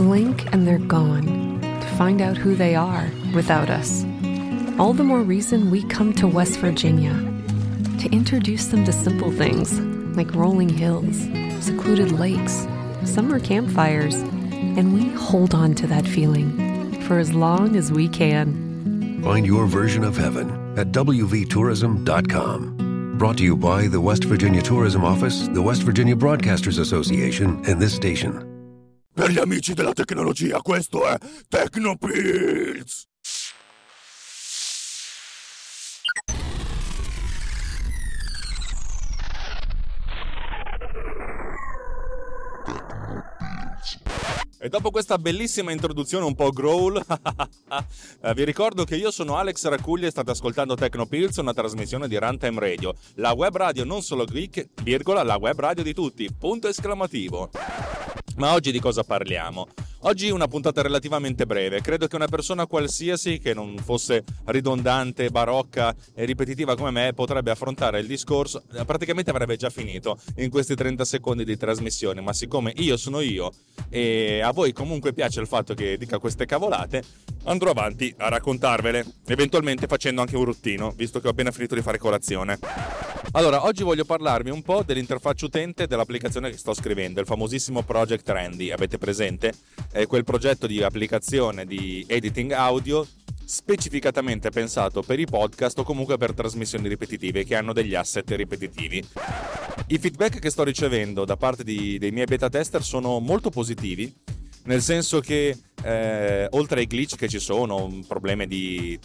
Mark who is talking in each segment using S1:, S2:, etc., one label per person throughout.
S1: Blink and they're gone to find out who they are without us. All the more reason we come to West Virginia to introduce them to simple things like rolling hills, secluded lakes, summer campfires, and we hold on to that feeling for as long as we can.
S2: Find your version of heaven at WVTourism.com. Brought to you by the West Virginia Tourism Office, the West Virginia Broadcasters Association, and this station.
S3: Per gli amici della tecnologia, questo è Tecnopills!
S4: E dopo questa bellissima introduzione un po' growl, eh, vi ricordo che io sono Alex Racuglia e state ascoltando Tecnopills, una trasmissione di Runtime Radio, la web radio non solo geek, virgola, la web radio di tutti, punto esclamativo. Ma oggi di cosa parliamo? Oggi una puntata relativamente breve, credo che una persona qualsiasi che non fosse ridondante, barocca e ripetitiva come me potrebbe affrontare il discorso, eh, praticamente avrebbe già finito in questi 30 secondi di trasmissione, ma siccome io sono io e a voi comunque piace il fatto che dica queste cavolate, andrò avanti a raccontarvele, eventualmente facendo anche un ruttino, visto che ho appena finito di fare colazione. Allora, oggi voglio parlarvi un po' dell'interfaccia utente dell'applicazione che sto scrivendo, il famosissimo Project Randy, avete presente? È quel progetto di applicazione di editing audio specificatamente pensato per i podcast o comunque per trasmissioni ripetitive che hanno degli asset ripetitivi. I feedback che sto ricevendo da parte di, dei miei beta tester sono molto positivi, nel senso che eh, oltre ai glitch che ci sono, problemi di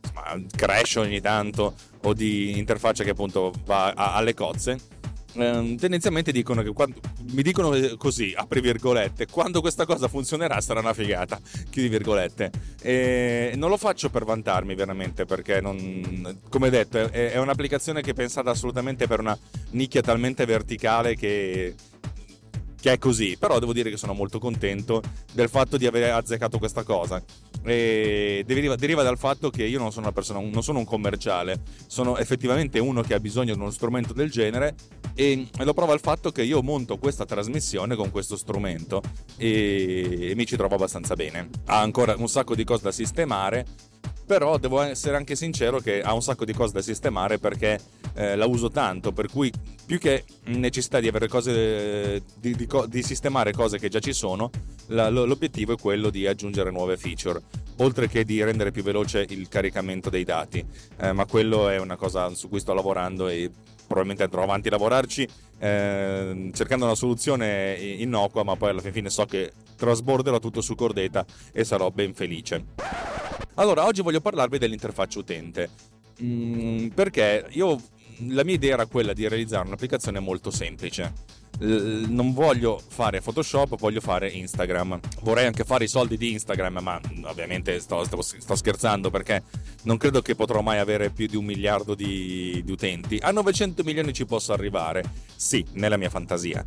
S4: insomma, crash ogni tanto o di interfaccia che appunto va a, alle cozze, eh, tendenzialmente dicono che quando, mi dicono così, apri virgolette, quando questa cosa funzionerà sarà una figata, chiudi virgolette. E non lo faccio per vantarmi veramente perché, non, come detto, è, è un'applicazione che è pensata assolutamente per una nicchia talmente verticale che che è così, però devo dire che sono molto contento del fatto di aver azzeccato questa cosa. Deriva, deriva dal fatto che io non sono una persona, non sono un commerciale, sono effettivamente uno che ha bisogno di uno strumento del genere e lo prova il fatto che io monto questa trasmissione con questo strumento e, e mi ci trovo abbastanza bene. Ha ancora un sacco di cose da sistemare, però devo essere anche sincero che ha un sacco di cose da sistemare perché eh, la uso tanto, per cui più che necessità di avere cose di, di, di sistemare cose che già ci sono, la, l'obiettivo è quello di aggiungere nuove feature, oltre che di rendere più veloce il caricamento dei dati. Eh, ma quello è una cosa su cui sto lavorando e probabilmente andrò avanti a lavorarci eh, cercando una soluzione innocua, ma poi alla fine so che trasborderò tutto su Cordeta e sarò ben felice. Allora, oggi voglio parlarvi dell'interfaccia utente. Mm, perché io la mia idea era quella di realizzare un'applicazione molto semplice. Non voglio fare Photoshop, voglio fare Instagram. Vorrei anche fare i soldi di Instagram, ma ovviamente sto, sto, sto scherzando perché non credo che potrò mai avere più di un miliardo di, di utenti. A 900 milioni ci posso arrivare, sì, nella mia fantasia.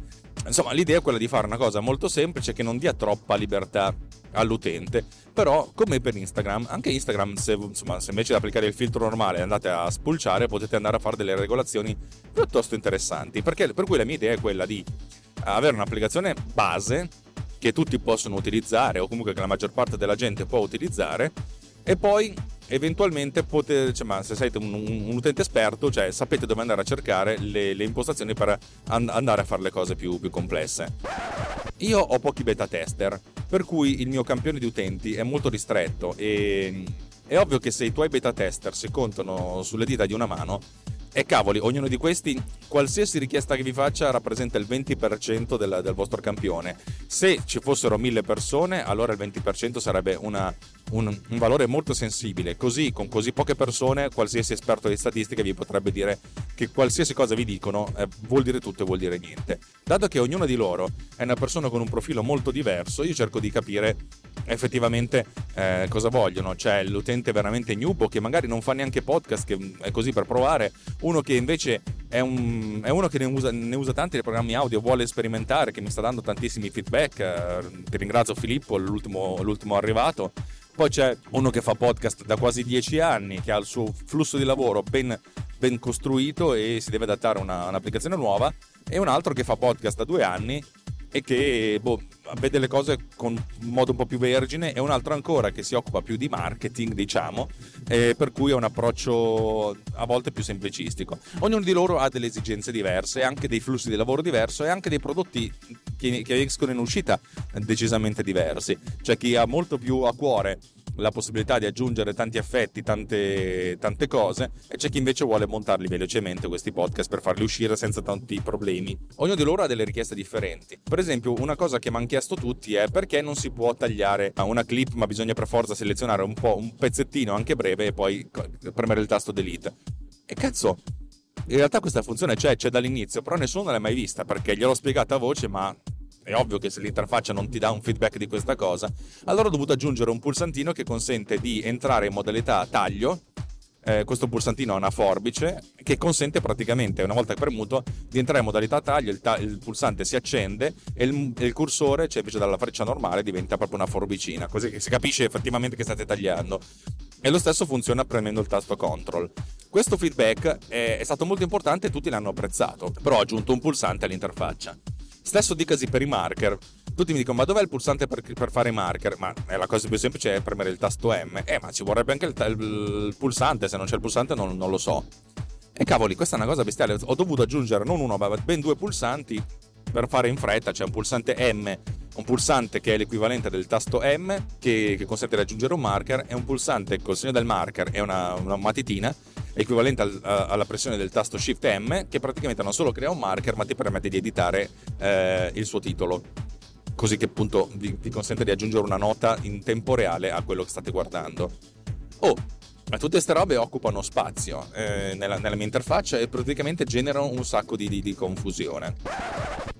S4: Insomma, l'idea è quella di fare una cosa molto semplice che non dia troppa libertà all'utente. Però, come per Instagram, anche Instagram, se, insomma, se invece di applicare il filtro normale andate a spulciare, potete andare a fare delle regolazioni piuttosto interessanti. Perché, per cui la mia idea è quella di avere un'applicazione base che tutti possono utilizzare, o comunque che la maggior parte della gente può utilizzare, e poi eventualmente potete, cioè, ma se siete un, un, utente esperto, cioè sapete dove andare a cercare le, le impostazioni per and- andare a fare le cose più, più complesse. Io ho pochi beta tester, per cui il mio campione di utenti è molto ristretto e è ovvio che se i tuoi beta tester si contano sulle dita di una mano, e cavoli, ognuno di questi, qualsiasi richiesta che vi faccia, rappresenta il 20% del, del vostro campione. Se ci fossero mille persone, allora il 20% sarebbe una, un, un, valore molto sensibile. Così, con così poche persone, qualsiasi esperto di statistica vi potrebbe dire che qualsiasi cosa vi dicono eh, vuol dire tutto e vuol dire niente. Dato che ognuno di loro è una persona con un profilo molto diverso, io cerco di capire effettivamente eh, cosa vogliono. C'è l'utente veramente nubo che magari non fa neanche podcast, che è così per provare, uno che invece è, un, è uno che ne usa, ne usa, tanti dei programmi audio, vuole sperimentare, che mi sta dando tantissimi feedback. Eh, ti ringrazio Filippo, l'ultimo, l'ultimo arrivato. Poi c'è uno che fa podcast da quasi dieci anni, che ha il suo flusso di lavoro ben, ben costruito e si deve adattare a una, un'applicazione nuova. E un altro che fa podcast da due anni e che boh, vede le cose con un modo un po' più vergine e un altro ancora che si occupa più di marketing, diciamo, eh, per cui è un approccio a volte più semplicistico. Ognuno di loro ha delle esigenze diverse, anche dei flussi di lavoro diversi e anche dei prodotti che, che escono in uscita decisamente diversi. C'è chi ha molto più a cuore la possibilità di aggiungere tanti effetti, tante, tante cose, e c'è chi invece vuole montarli velocemente questi podcast per farli uscire senza tanti problemi. Ognuno di loro ha delle richieste differenti. Per esempio, una cosa che mi hanno chiesto tutti è perché non si può tagliare una clip, ma bisogna per forza selezionare un po' un pezzettino anche breve e poi premere il tasto delete. E cazzo, in realtà questa funzione c'è, c'è dall'inizio, però nessuno l'ha mai vista perché gliel'ho spiegata a voce, ma è ovvio che se l'interfaccia non ti dà un feedback di questa cosa, allora ho dovuto aggiungere un pulsantino che consente di entrare in modalità taglio. Eh, questo pulsantino ha una forbice che consente praticamente, una volta premuto, di entrare in modalità taglio, il, ta- il pulsante si accende e il, il, cursore, cioè invece dalla freccia normale, diventa proprio una forbicina, così che si capisce effettivamente che state tagliando. E lo stesso funziona premendo il tasto control. Questo feedback è, stato molto importante e tutti l'hanno apprezzato, però ho aggiunto un pulsante all'interfaccia. Stesso dicasi per i marker. Tutti mi dicono, ma dov'è il pulsante per, per fare i marker? Ma eh, la cosa più semplice è premere il tasto M. Eh, ma ci vorrebbe anche il, il, il pulsante, se non c'è il pulsante non, non, lo so. E cavoli, questa è una cosa bestiale. Ho dovuto aggiungere non uno, ma ben due pulsanti per fare in fretta. C'è un pulsante M, un pulsante che è l'equivalente del tasto M, che, che consente di aggiungere un marker, e un pulsante col segno del marker e una, una matitina equivalente al, alla pressione del tasto Shift M, che praticamente non solo crea un marker, ma ti permette di editare eh, il suo titolo. Così che appunto vi, vi consente di aggiungere una nota in tempo reale a quello che state guardando. Oh, ma tutte queste robe occupano spazio eh, nella, nella, mia interfaccia e praticamente generano un sacco di, di, di, confusione.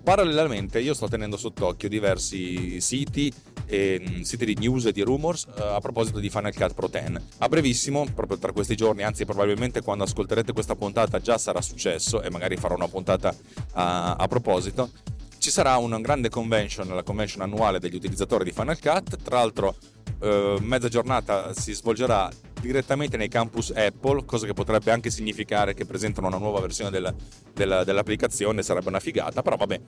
S4: Parallelamente io sto tenendo sott'occhio diversi siti, e, mm, siti di news e di rumors eh, a proposito di Final Cut Pro 10. A brevissimo, proprio tra questi giorni, anzi probabilmente quando ascolterete questa puntata già sarà successo e magari farò una puntata a, a proposito, ci sarà una grande convention, la convention annuale degli utilizzatori di Final Cut, tra l'altro eh, mezza giornata si svolgerà direttamente nei campus Apple, cosa che potrebbe anche significare che presentano una nuova versione del, del, dell'applicazione, sarebbe una figata, però vabbè,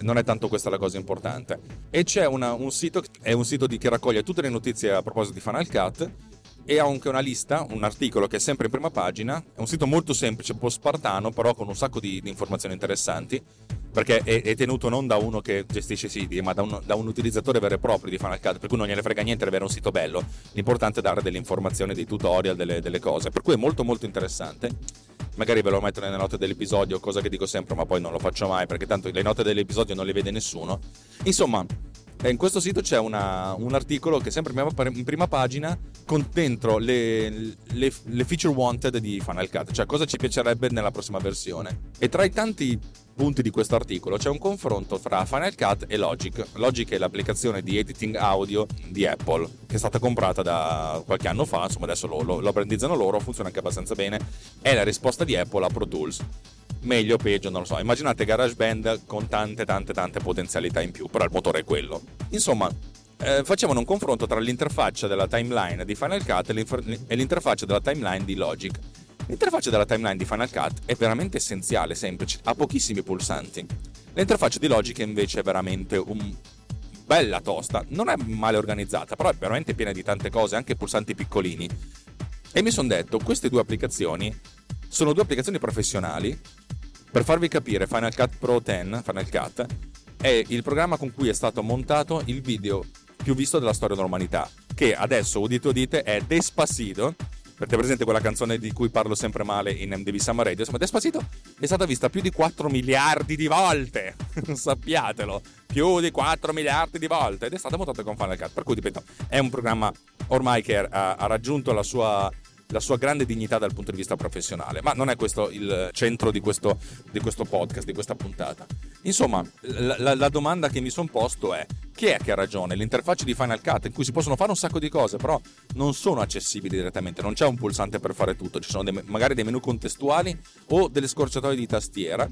S4: non è tanto questa la cosa importante. E c'è una, un sito, è un sito di, che raccoglie tutte le notizie a proposito di Final Cut e ha anche una lista, un articolo che è sempre in prima pagina, è un sito molto semplice, un po' spartano, però con un sacco di, di informazioni interessanti perché è, è, tenuto non da uno che gestisce siti, ma da un, da un, utilizzatore vero e proprio di Final Cut, per cui non gliene frega niente avere un sito bello. L'importante è dare delle informazioni, dei tutorial, delle, delle cose, per cui è molto molto interessante. Magari ve lo metto nelle note dell'episodio, cosa che dico sempre, ma poi non lo faccio mai, perché tanto le note dell'episodio non le vede nessuno. Insomma, in questo sito c'è una, un articolo che è sempre in prima pagina con dentro le, le, le, feature wanted di Final Cut, cioè cosa ci piacerebbe nella prossima versione. E tra i tanti punti di questo articolo c'è un confronto fra Final Cut e Logic. Logic è l'applicazione di editing audio di Apple, che è stata comprata da qualche anno fa, insomma adesso lo, lo, lo brandizzano loro, funziona anche abbastanza bene. È la risposta di Apple a Pro Tools meglio o peggio, non lo so. Immaginate GarageBand con tante tante tante potenzialità in più, però il motore è quello. Insomma, eh, facevano un confronto tra l'interfaccia della timeline di Final Cut e l'interfaccia della timeline di Logic. L'interfaccia della timeline di Final Cut è veramente essenziale, semplice, ha pochissimi pulsanti. L'interfaccia di Logic invece è veramente un bella tosta, non è male organizzata, però è veramente piena di tante cose, anche pulsanti piccolini. E mi sono detto, queste due applicazioni sono due applicazioni professionali. Per farvi capire, Final Cut Pro 10, Final Cut, è il programma con cui è stato montato il video più visto della storia dell'umanità, che adesso, udite udite, è Despacito, perché presente quella canzone di cui parlo sempre male in MDB Summer Radio, insomma Despacito è stata vista più di 4 miliardi di volte, sappiatelo, più di 4 miliardi di volte, ed è stata montata con Final Cut, per cui ripeto, è un programma ormai che ha, ha raggiunto la sua la sua grande dignità dal punto di vista professionale. Ma non è questo il centro di questo, di questo podcast, di questa puntata. Insomma, la, la, la domanda che mi sono posto è: chi è che ha ragione? L'interfaccia di Final Cut in cui si possono fare un sacco di cose, però non sono accessibili direttamente, non c'è un pulsante per fare tutto, ci sono dei, magari dei menu contestuali o delle scorciatoie di tastiera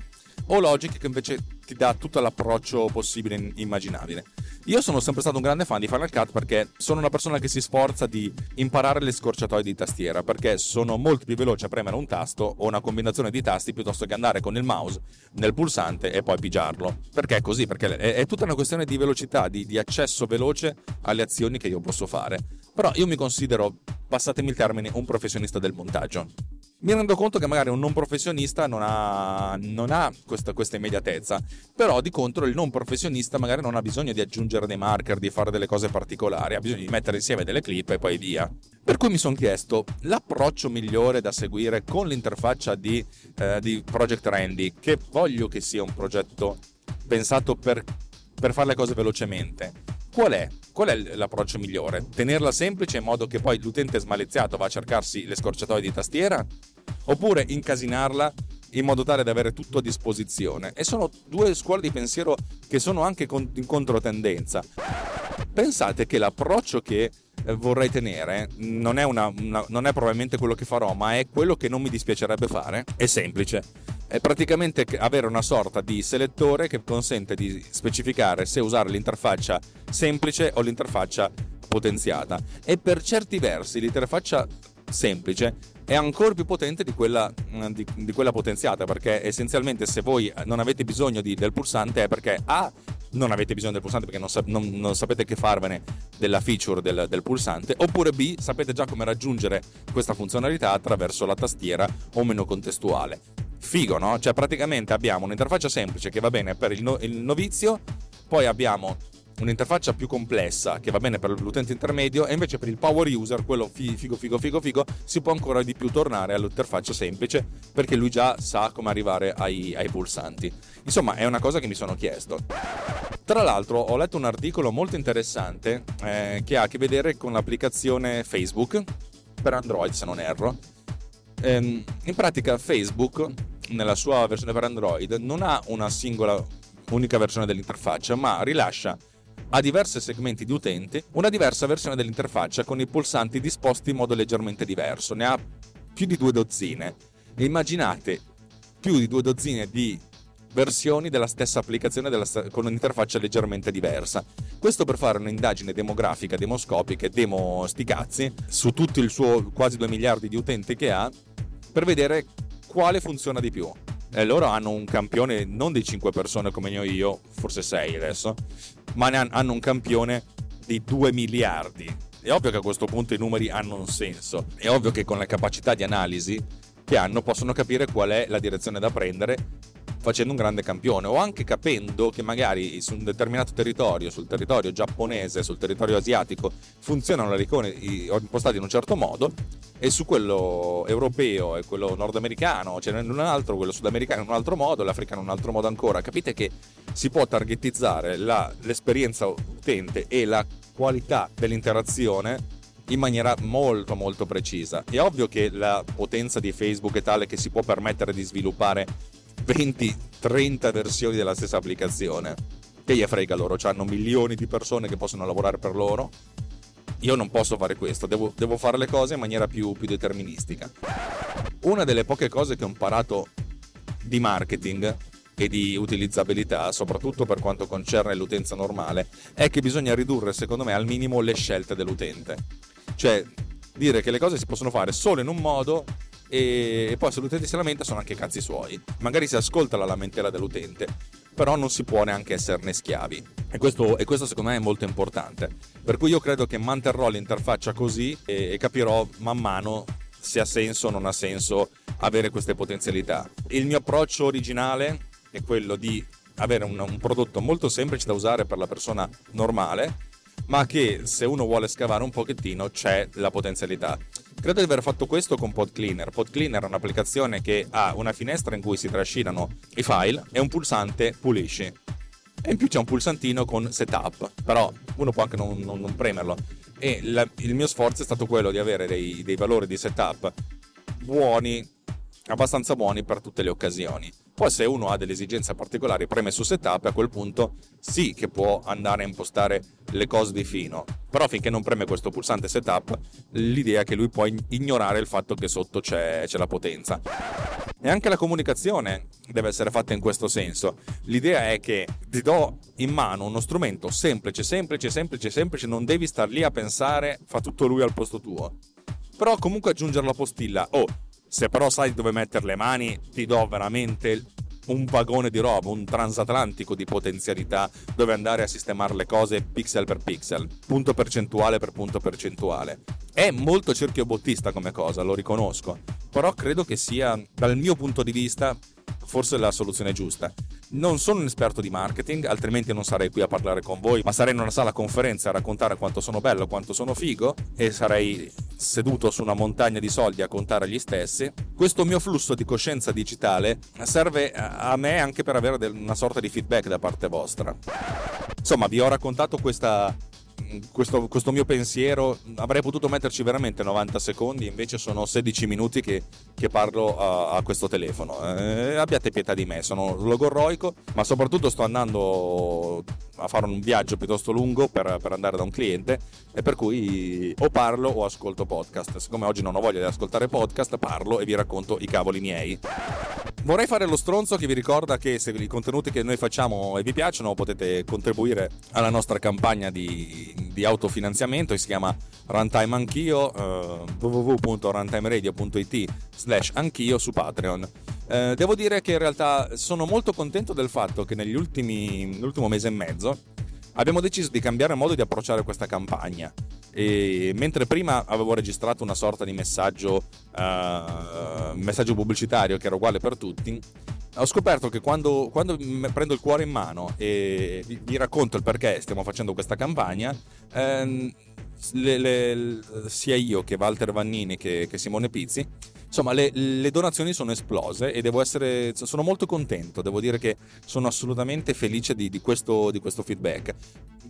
S4: o Logic che invece ti dà tutto l'approccio possibile e immaginabile. Io sono sempre stato un grande fan di Final Cut perché sono una persona che si sforza di imparare le scorciatoie di tastiera perché sono molto più veloce a premere un tasto o una combinazione di tasti piuttosto che andare con il mouse nel pulsante e poi pigiarlo. Perché è così? Perché è, è tutta una questione di velocità, di, di accesso veloce alle azioni che io posso fare. Però io mi considero, passatemi il termine, un professionista del montaggio mi rendo conto che magari un non professionista non ha, non ha questa, questa, immediatezza, però di contro il non professionista magari non ha bisogno di aggiungere dei marker, di fare delle cose particolari, ha bisogno di mettere insieme delle clip e poi via. Per cui mi sono chiesto l'approccio migliore da seguire con l'interfaccia di, eh, di Project Randy, che voglio che sia un progetto pensato per, per fare le cose velocemente Qual è? Qual è l'approccio migliore? Tenerla semplice in modo che poi l'utente smaliziato va a cercarsi le scorciatoie di tastiera? Oppure incasinarla in modo tale da avere tutto a disposizione? E sono due scuole di pensiero che sono anche in controtendenza. Pensate che l'approccio che eh, vorrei tenere non è, una, una, non è probabilmente quello che farò, ma è quello che non mi dispiacerebbe fare? È semplice è praticamente avere una sorta di selettore che consente di specificare se usare l'interfaccia semplice o l'interfaccia potenziata e per certi versi l'interfaccia semplice è ancora più potente di quella, mm, di, di quella potenziata perché essenzialmente se voi non avete bisogno di, del pulsante è perché A non avete bisogno del pulsante perché non, sa- non, non sapete che farvene della feature del, del, pulsante oppure B sapete già come raggiungere questa funzionalità attraverso la tastiera o meno contestuale figo, no? Cioè praticamente abbiamo un'interfaccia semplice che va bene per il, no- il novizio, poi abbiamo un'interfaccia più complessa che va bene per l'utente intermedio e invece per il power user, quello figo figo figo figo, si può ancora di più tornare all'interfaccia semplice perché lui già sa come arrivare ai, ai pulsanti. Insomma, è una cosa che mi sono chiesto. Tra l'altro ho letto un articolo molto interessante eh, che ha a che vedere con l'applicazione Facebook per Android, se non erro. Ehm, in pratica Facebook nella sua versione per Android non ha una singola unica versione dell'interfaccia, ma rilascia a diversi segmenti di utenti una diversa versione dell'interfaccia con i pulsanti disposti in modo leggermente diverso. Ne ha più di due dozzine. E immaginate più di due dozzine di versioni della stessa applicazione della st- con un'interfaccia leggermente diversa. Questo per fare un'indagine demografica, demoscopica e demo sti cazzi su tutto il suo quasi 2 miliardi di utenti che ha per vedere quale funziona di più. E loro hanno un campione non di 5 persone come ne ho io, forse 6 adesso, ma hanno un campione di 2 miliardi. È ovvio che a questo punto i numeri hanno un senso. È ovvio che con la capacità di analisi che hanno possono capire qual è la direzione da prendere facendo un grande campione o anche capendo che magari su un determinato territorio, sul territorio giapponese, sul territorio asiatico, funzionano le icone impostate in un certo modo e su quello europeo e quello nordamericano, cioè in un altro, quello sudamericano in un altro modo, l'africano in un altro modo ancora. Capite che si può targetizzare la, l'esperienza utente e la qualità dell'interazione in maniera molto molto precisa. È ovvio che la potenza di Facebook è tale che si può permettere di sviluppare 20-30 versioni della stessa applicazione. Che gli frega loro, hanno milioni di persone che possono lavorare per loro. Io non posso fare questo, devo, devo fare le cose in maniera più, più deterministica. Una delle poche cose che ho imparato di marketing e di utilizzabilità, soprattutto per quanto concerne l'utenza normale, è che bisogna ridurre, secondo me, al minimo le scelte dell'utente. Cioè, dire che le cose si possono fare solo in un modo e poi se l'utente si lamenta sono anche cazzi suoi. Magari si ascolta la lamentela dell'utente, però non si può neanche esserne schiavi. E questo, e questo secondo me è molto importante. Per cui io credo che manterrò l'interfaccia così e, e capirò man mano se ha senso o non ha senso avere queste potenzialità. Il mio approccio originale è quello di avere un, un prodotto molto semplice da usare per la persona normale, ma che se uno vuole scavare un pochettino c'è la potenzialità. Credo di aver fatto questo con PodCleaner. PodCleaner è un'applicazione che ha una finestra in cui si trascinano i file e un pulsante pulisci. E in più c'è un pulsantino con setup, però uno può anche non, non, non premerlo. E la, il mio sforzo è stato quello di avere dei, dei valori di setup buoni, abbastanza buoni per tutte le occasioni. Poi se uno ha delle esigenze particolari preme su setup a quel punto sì che può andare a impostare le cose di fino. Però finché non preme questo pulsante setup, l'idea è che lui può ignorare il fatto che sotto c'è, c'è la potenza. E anche la comunicazione deve essere fatta in questo senso. L'idea è che ti do in mano uno strumento semplice, semplice, semplice, semplice, non devi star lì a pensare, fa tutto lui al posto tuo. Però comunque aggiungere la postilla. Oh, se però sai dove mettere le mani, ti do veramente un vagone di roba, un transatlantico di potenzialità dove andare a sistemare le cose pixel per pixel, punto percentuale per punto percentuale. È molto cerchio bottista come cosa, lo riconosco, però credo che sia, dal mio punto di vista, forse la soluzione giusta. Non sono un esperto di marketing, altrimenti non sarei qui a parlare con voi, ma sarei in una sala conferenza a raccontare quanto sono bello, quanto sono figo e sarei seduto su una montagna di soldi a contare gli stessi. Questo mio flusso di coscienza digitale serve a me anche per avere una sorta di feedback da parte vostra. Insomma, vi ho raccontato questa questo, questo, mio pensiero avrei potuto metterci veramente 90 secondi, invece sono 16 minuti che, che parlo a, a, questo telefono. Eh, abbiate pietà di me, sono logorroico, ma soprattutto sto andando a fare un viaggio piuttosto lungo per, per, andare da un cliente e per cui o parlo o ascolto podcast. Siccome oggi non ho voglia di ascoltare podcast, parlo e vi racconto i cavoli miei. Vorrei fare lo stronzo che vi ricorda che se i contenuti che noi facciamo e vi piacciono potete contribuire alla nostra campagna di, di autofinanziamento che si chiama Runtime Anch'io, eh, www.runtimeradio.it slash anch'io su Patreon. Eh, devo dire che in realtà sono molto contento del fatto che negli ultimi, nell'ultimo mese e mezzo abbiamo deciso di cambiare modo di approcciare questa campagna. E mentre prima avevo registrato una sorta di messaggio, uh, messaggio pubblicitario che era uguale per tutti, ho scoperto che quando, quando prendo il cuore in mano e vi, racconto il perché stiamo facendo questa campagna, ehm, le, le, sia io che Walter Vannini che, che Simone Pizzi insomma le, le, donazioni sono esplose e devo essere sono molto contento. Devo dire che sono assolutamente felice di, di, questo, di questo, feedback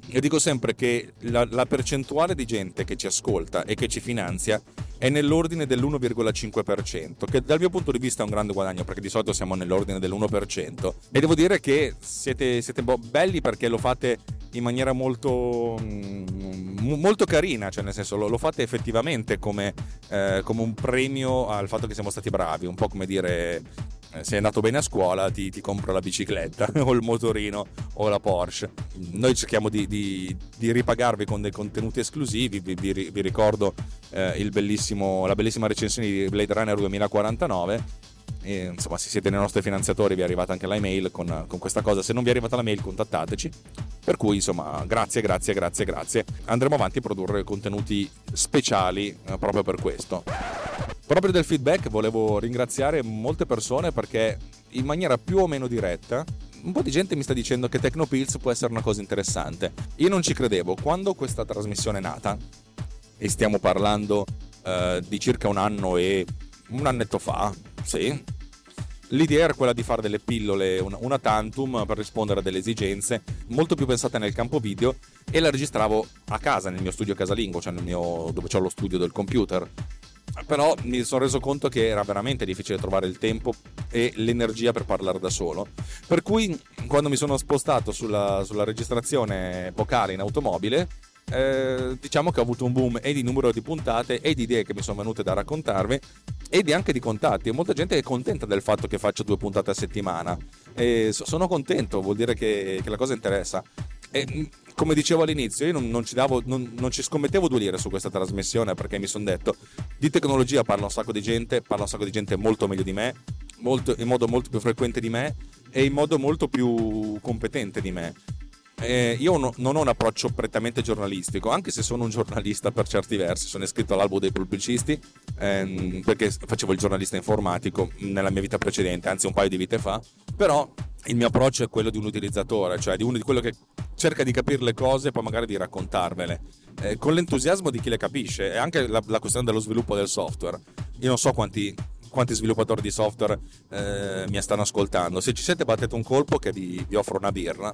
S4: io dico sempre che la, la, percentuale di gente che ci ascolta e che ci finanzia è nell'ordine dell'1,5% che dal mio punto di vista è un grande guadagno perché di solito siamo nell'ordine dell'1% e devo dire che siete, siete belli perché lo fate in maniera molto, mm, molto carina, cioè nel senso lo, lo fate effettivamente come, eh, come, un premio al fatto che siamo stati bravi, un po' come dire sei andato bene a scuola ti, ti, compro la bicicletta o il motorino o la Porsche. Noi cerchiamo di, di, di ripagarvi con dei contenuti esclusivi, vi, vi, vi ricordo eh, la bellissima recensione di Blade Runner 2049 e, insomma, se siete nei nostri finanziatori vi è arrivata anche l'email con, con questa cosa. Se non vi è arrivata la mail, contattateci. Per cui, insomma, grazie, grazie, grazie, grazie. Andremo avanti a produrre contenuti speciali eh, proprio per questo. Proprio del feedback volevo ringraziare molte persone perché in maniera più o meno diretta un po' di gente mi sta dicendo che Tecnopills può essere una cosa interessante. Io non ci credevo. Quando questa trasmissione è nata, e stiamo parlando uh, di circa un anno e un annetto fa, sì. L'idea era quella di fare delle pillole, una, tantum per rispondere a delle esigenze, molto più pensate nel campo video e la registravo a casa, nel mio studio casalingo, cioè mio, dove ho lo studio del computer. Però mi sono reso conto che era veramente difficile trovare il tempo e l'energia per parlare da solo. Per cui quando mi sono spostato sulla, sulla registrazione vocale in automobile, eh, diciamo che ho avuto un boom e di numero di puntate e di idee che mi sono venute da raccontarvi e anche di contatti. E molta gente è contenta del fatto che faccio due puntate a settimana. E sono contento, vuol dire che, che la cosa interessa. E mm, come dicevo all'inizio, io non, non, ci davo, non, non, ci scommettevo due lire su questa trasmissione perché mi sono detto di tecnologia parla un sacco di gente, parla un sacco di gente molto meglio di me, molto, in modo molto più frequente di me e in modo molto più competente di me eh, io no, non ho un approccio prettamente giornalistico, anche se sono un giornalista per certi versi, sono iscritto all'albo dei pubblicisti ehm, perché facevo il giornalista informatico nella mia vita precedente, anzi un paio di vite fa, però il mio approccio è quello di un utilizzatore, cioè di uno di quello che cerca di capire le cose e poi magari di raccontarvele, eh, con l'entusiasmo di chi le capisce e anche la, la questione dello sviluppo del software. Io non so quanti quanti sviluppatori di software eh, mi stanno ascoltando. Se ci siete battete un colpo che vi, vi offro una birra.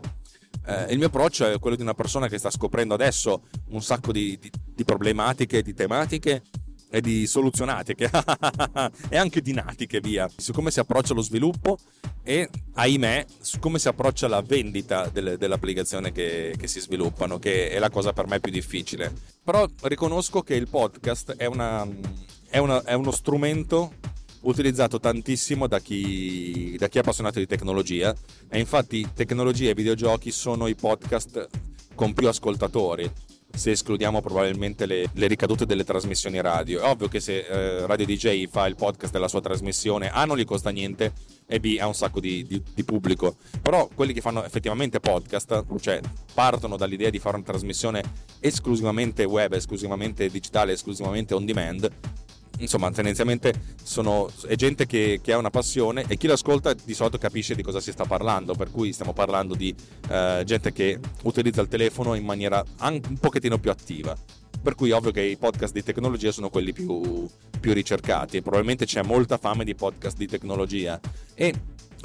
S4: Eh, il mio approccio è quello di una persona che sta scoprendo adesso un sacco di, di, di problematiche, di tematiche e di soluzionatiche e anche di natiche via su come si approccia lo sviluppo e ahimè su come si approccia la vendita delle, dell'applicazione che, che, si sviluppano che è la cosa per me più difficile però riconosco che il podcast è, una, è, una, è uno strumento utilizzato tantissimo da chi, da chi è appassionato di tecnologia. E infatti tecnologia e videogiochi sono i podcast con più ascoltatori. Se escludiamo probabilmente le, le, ricadute delle trasmissioni radio. È ovvio che se eh, Radio DJ fa il podcast della sua trasmissione, A non gli costa niente e B ha un sacco di, di, di, pubblico, però quelli che fanno effettivamente podcast, cioè partono dall'idea di fare una trasmissione esclusivamente web, esclusivamente digitale, esclusivamente on demand, insomma, tendenzialmente sono, è gente che, che, ha una passione e chi l'ascolta di solito capisce di cosa si sta parlando, per cui stiamo parlando di uh, gente che utilizza il telefono in maniera anche un pochettino più attiva. Per cui ovvio che i podcast di tecnologia sono quelli più, più ricercati probabilmente c'è molta fame di podcast di tecnologia. E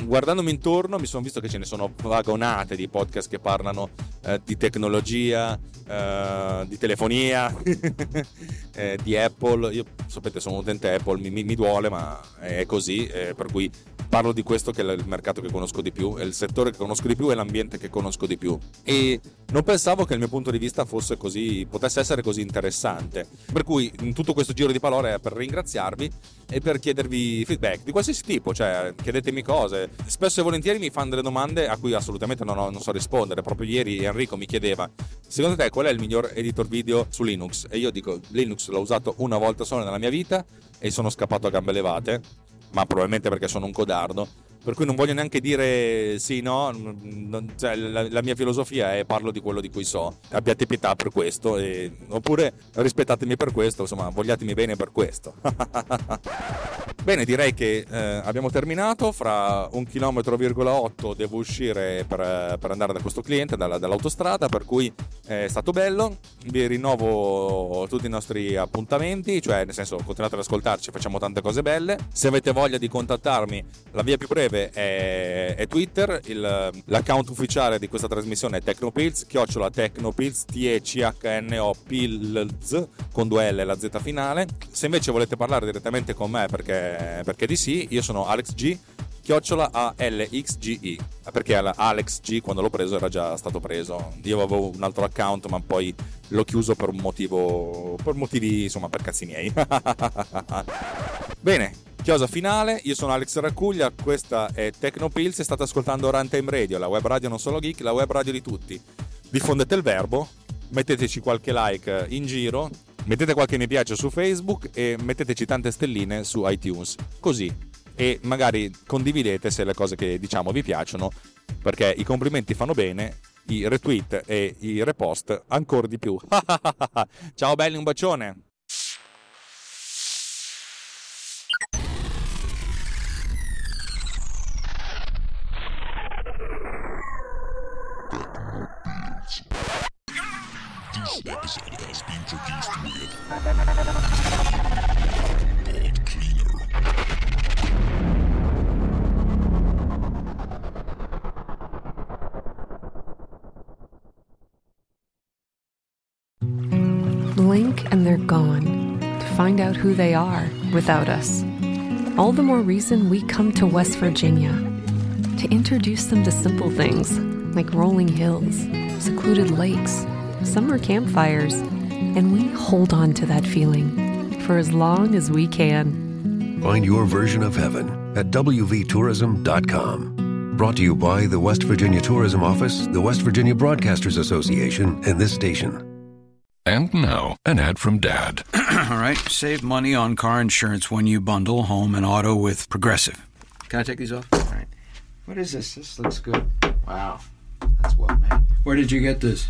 S4: guardandomi intorno mi sono visto che ce ne sono vagonate di podcast che parlano eh, di tecnologia, eh, di telefonia, eh, di Apple. Io sapete sono utente Apple, mi, mi, mi duole ma è così, eh, per cui parlo di questo che è il mercato che conosco di più, è il settore che conosco di più e l'ambiente che conosco di più. E non pensavo che il mio punto di vista fosse così, potesse essere così interessante. Per cui in tutto questo giro di parole è per ringraziarvi e per chiedervi feedback di qualsiasi tipo, cioè chiedetemi cose. Spesso e volentieri mi fanno delle domande a cui assolutamente non, ho, non so rispondere. Proprio ieri Enrico mi chiedeva, secondo te qual è il miglior editor video su Linux? E io dico, Linux l'ho usato una volta sola nella mia vita e sono scappato a gambe levate ma probabilmente perché sono un codardo. Per cui non voglio neanche dire sì, no, non, cioè, la, la, mia filosofia è parlo di quello di cui so. Abbiate pietà per questo, e, oppure rispettatemi per questo, insomma, vogliatemi bene per questo. bene, direi che eh, abbiamo terminato. Fra un chilometro virgola otto devo uscire per, per andare da questo cliente, dalla, dall'autostrada, per cui è stato bello. Vi rinnovo tutti i nostri appuntamenti, cioè nel senso continuate ad ascoltarci, facciamo tante cose belle. Se avete voglia di contattarmi, la via più breve è, è Twitter, il, l'account ufficiale di questa trasmissione è Tecnopills, chiocciola Tecnopills, T-E-C-H-N-O Pills, con due L e la Z finale. Se invece volete parlare direttamente con me perché, perché di sì, io sono Alex G chiocciola ALXGI perché Alex G quando l'ho preso era già stato preso. Io avevo un altro account ma poi l'ho chiuso per un motivo per motivi insomma per cazzi miei. Bene chiosa finale io sono Alex Raccuglia questa è Tecnopills e state ascoltando Runtime Radio la web radio non solo geek la web radio di tutti. Diffondete il verbo metteteci qualche like in giro mettete qualche mi piace su Facebook e metteteci tante stelline su iTunes così. E magari condividete se le cose che diciamo vi piacciono perché i complimenti fanno bene i retweet e i repost ancora di più. Ciao belli un bacione This oh, episode has been produced with Pod Cleaner.
S1: blink and they're gone to find out who they are without us. All the more reason we come to West Virginia to introduce them to simple things like rolling hills, secluded lakes, summer campfires, and we hold on to that feeling for as long as we can.
S2: Find your version of heaven at WVTourism.com. Brought to you by the West Virginia Tourism Office, the West Virginia Broadcasters Association, and this station.
S5: And now, an ad from Dad.
S6: All right, save money on car insurance when you bundle home and auto with Progressive. Can I take these off? All right. What is this? This looks good. Wow, that's well made. Where did you get this?